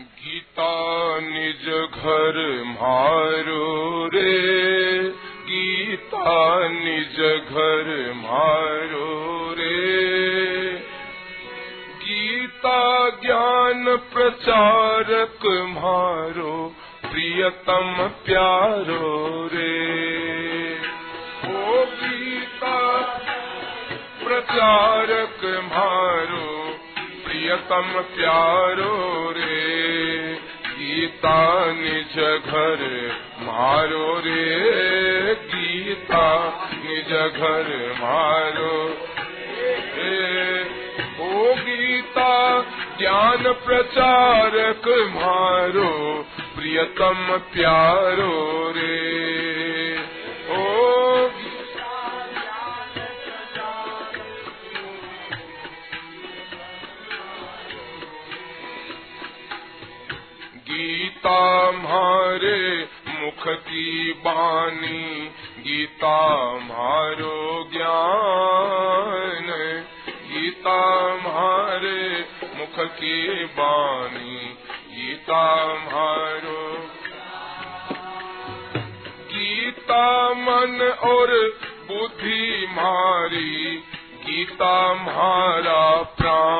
गीता निज घर मारो रे। गीता निज घर मारो रे। गीता ज्ञान प्रचारक मारो, प्रियतम प्यारो रे। ओ गीता प्रचारक मारो, प्रियतम प्यारो रे। गीता निज घर मारो रे गीता, निज घर मारो रे। ओ गीता, ज्ञान प्रचारक मारो, प्रियतम प्यारो रे। की बानी, गीता मारो ज्ञान। गीता मारे मुख की बानी, गीता मारो गीता मन और बुद्धि मारी, गीता मारा प्राण।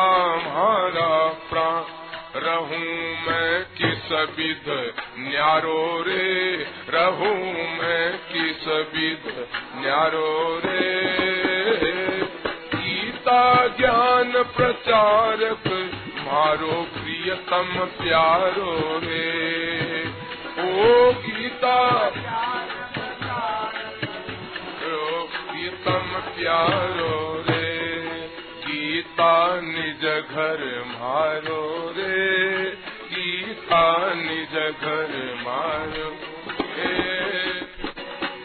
गीता मारा प्राण। रहूँ मैं किस विध? न्यारो रे, रहूँ मैं किस विध? न्यारो रे। गीता ज्ञान प्रचारक, मारो प्रियतम प्यारो रे। ओ गीता। प्रियतम प्यारो रे। घर मारो रे, गीता निज घर मारो रे।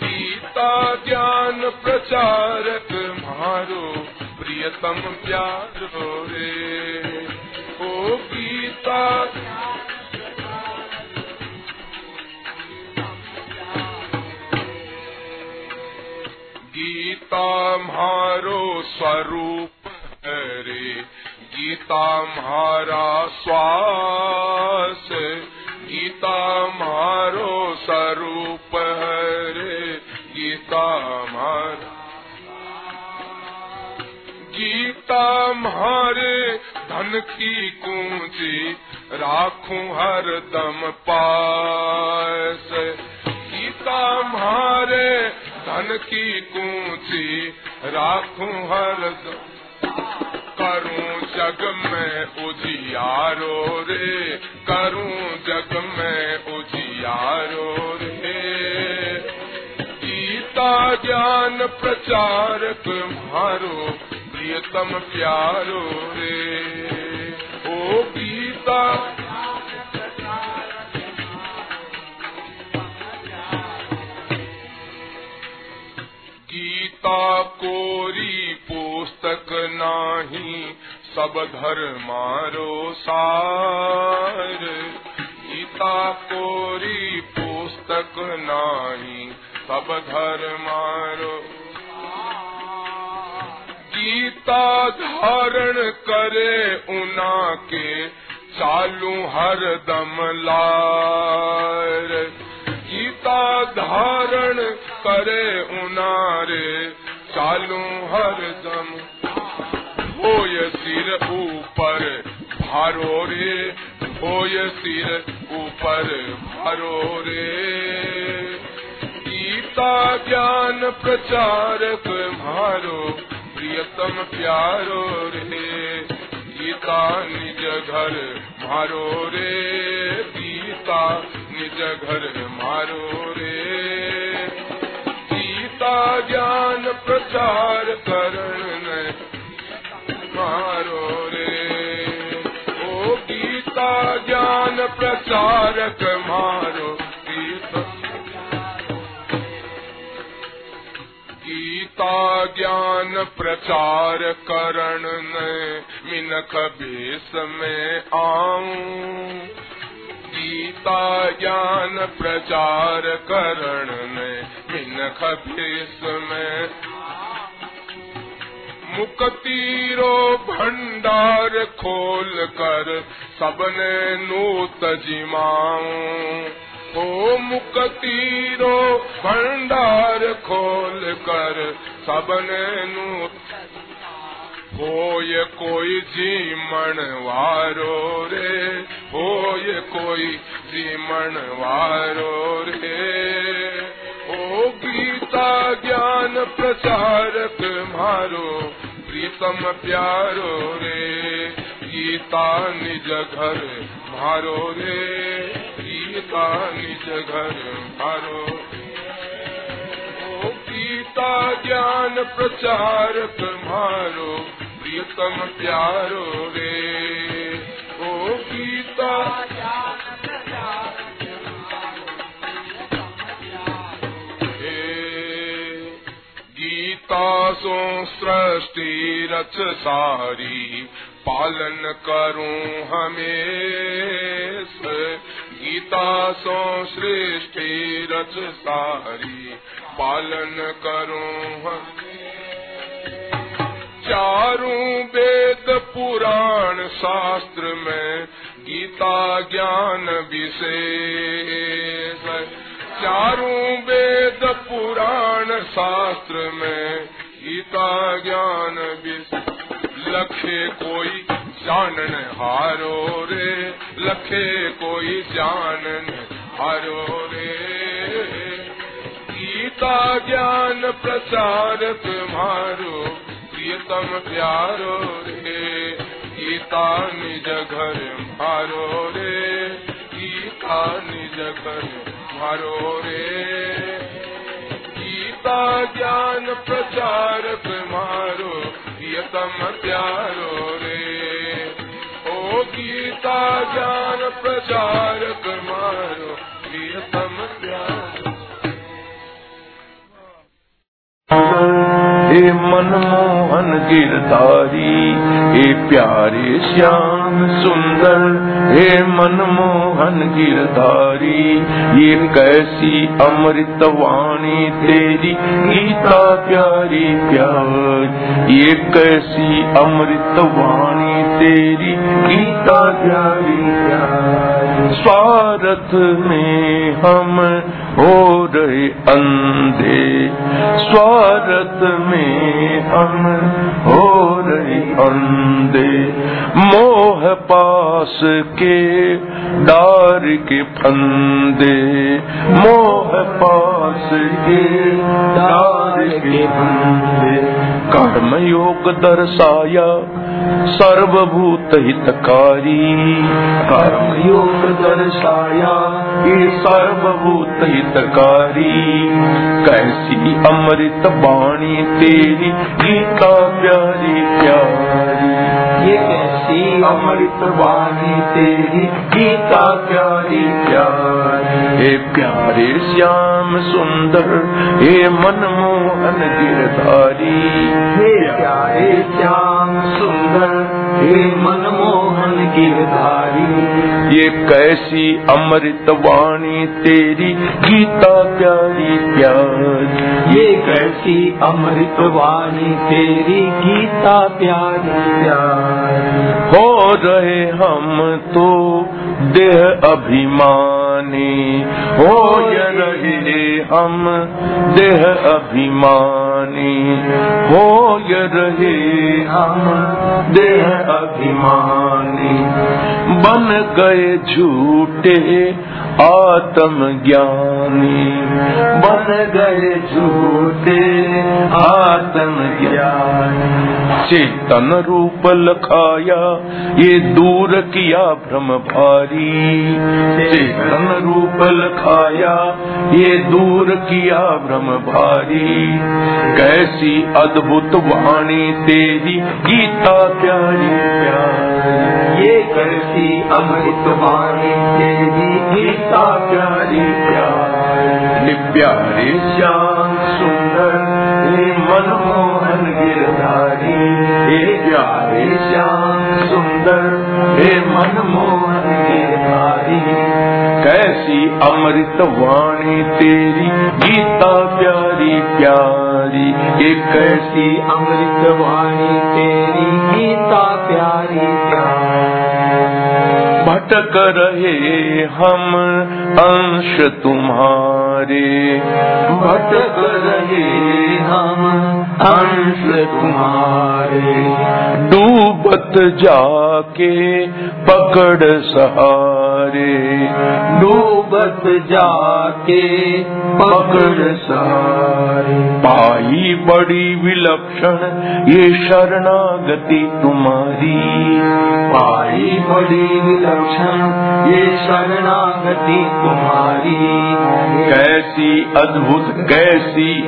गीता ज्ञान प्रचारक मारो, प्रियतम प्यारो रे। ओ गीता गीता मारो स्वरूप गीता मारा श्वास गीता मारो स्वरूप है रे गीता मारा गीता मारे धन की कुंजी राखू हर दम पास। गीता मारे धन की कुंजी राखू हर दम जग में उजियारो रे, करूँ जग में उजियारो रे। गीता ज्ञान प्रचारक मारो, प्रियतम प्यारो रे। ओ गीता गीता कोरी पुस्तक नाही सब धर्मारो सार। गीता कोरी पुस्तक नाही, सब धर्मारो गीता धारण करे उना के चालू हर दम लार। गीता धारण करे उनारे, चालू हर दम होय सिर ऊपर, भारो रे। होय सिर ऊपर, भारो रे। गीता ज्ञान प्रचारक मारो प्रियतम प्यारो रे। गीता निज घर मारो रे। गीता निज घर मारो रे। गीता ज्ञान प्रचार करण मारो रे। ओ गीता ज्ञान प्रचारक मारो। गीता। गीता ज्ञान प्रचार करण ने मिनख बेस में आऊँ। गीता ज्ञान प्रचार करण ने मिनख बेस में मुक्ति रो भंडार खोल कर सबने नूत जिमाऊं। हो मुक्ति रो भंडार खोल कर सबने नूत होय कोई जीमण वारो रे, होय कोई जीमण वारो रे। ओ गीता ज्ञान प्रचारक मारो प्रीतम प्यारो रे, गीता निज घर मारो रे, गीता निज घर मारो गीता ज्ञान प्रचारक मारो प्रियतम प्यारो रे। ओ गीता सो सृष्टि रच सारी पालन करूँ हमें गीता सो सृष्टि रच सारी पालन करूँ हमें चारों वेद पुराण शास्त्र में गीता ज्ञान विशेष। चारों वेद पुराण शास्त्र में गीता ज्ञान विशेष लखे कोई जानन हारो रे, लखे कोई जानन हारो रे। गीता ज्ञान प्रचार तुम्हारो, प्रियतम प्यारो रे। गीता निज घर मारो रे, गीता निज घर मारो रे गीता ज्ञान प्रचार मारो प्रियतम प्यारो रे। ओ गीता ज्ञान प्रचार मारो हे मनमोहन गिरधारी, हे प्यारे श्याम सुंदर, हे मनमोहन गिरधारी, ये कैसी अमृत वाणी तेरी गीता प्यारी प्यार, ये कैसी अमृत वाणी तेरी गीता प्यारी प्यार। स्वार्थ में हम हो रहे अंधे, स्वार्थ में हम हो रहे अंधे। मोह पास के डार के फंदे, मोह पास के डार के फंदे। कर्म योग दर्शाया, सर्वभूत हितकारी। कर्म योग दर्शाया, ये सर्वभूत हितकारी कैसी अमृत वाणी तेरी गीता प्यारी प्यारी। ये कैसी अमृत वाणी तेरी गीता प्यारी प्यारी। हे प्यारे श्याम सुंदर हे मनमोहन गिरधारी। हे प्यारे श्याम सुंदर हे मनमोहन गिरधारी। ये कैसी अमृत वाणी तेरी गीता प्यारी प्यार। ये कैसी अमृत वाणी तेरी गीता प्यारी प्यार। हो रहे हम तो देह अभिमानी। हो य रहे हम देह अभिमानी। हो य रहे हम देह अभिमानी। बन गए झूठे आत्म ज्ञानी बन गए झूठे आत्म ज्ञानी चेतन रूप लखाया, ये दूर किया भ्रम भारी। चेतन रूप लखाया, ये दूर किया भ्रम भारी। कैसी अद्भुत वाणी तेरी, गीता प्यारी प्यारी। ये कैसी अमृत वाणी तेरी, गीता प्यारी प्यारी प्यारे श्याम सुंदर हे मनमोहन गिरधारी हे प्यारे। श्याम सुंदर हे मनमोहन गिरधारी कैसी अमृत वाणी तेरी, गीता प्यारी प्यारी। ये कैसी अमृत वाणी भटक रहे हम अंश तुम्हारे। भटक रहे हम अंश तुम्हारे। डूबत जाके पकड़ सहारे। डूबत जाके पकड़ सारे। पाई बड़ी विलक्षण ये शरणागति तुम्हारी। पाई बड़ी विलक्षण ये शरणागति तुम्हारी। कैसी अद्भुत कैसी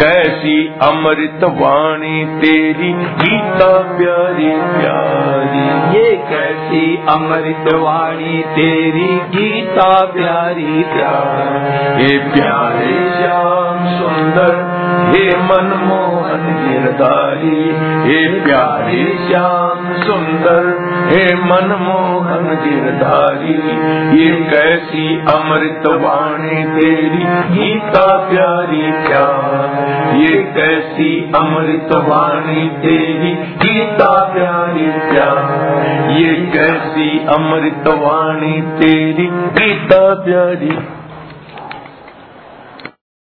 कैसी अमृत वाणी तेरी गीता प्यारी प्यारी। ये कैसी अमृत वाणी तेरी गीता प्यारी प्यार। ये प्यारे श्याम सुंदर हे मनमोहन गिरधारी हे प्यारे श्याम सुंदर, हे मनमोहन गिरधारी ये कैसी अमृत वाणी तेरी, गीता प्यारी प्यारी ये कैसी अमृत वाणी तेरी, गीता प्यारी प्यारी ये कैसी अमृत वाणी तेरी, गीता प्यारी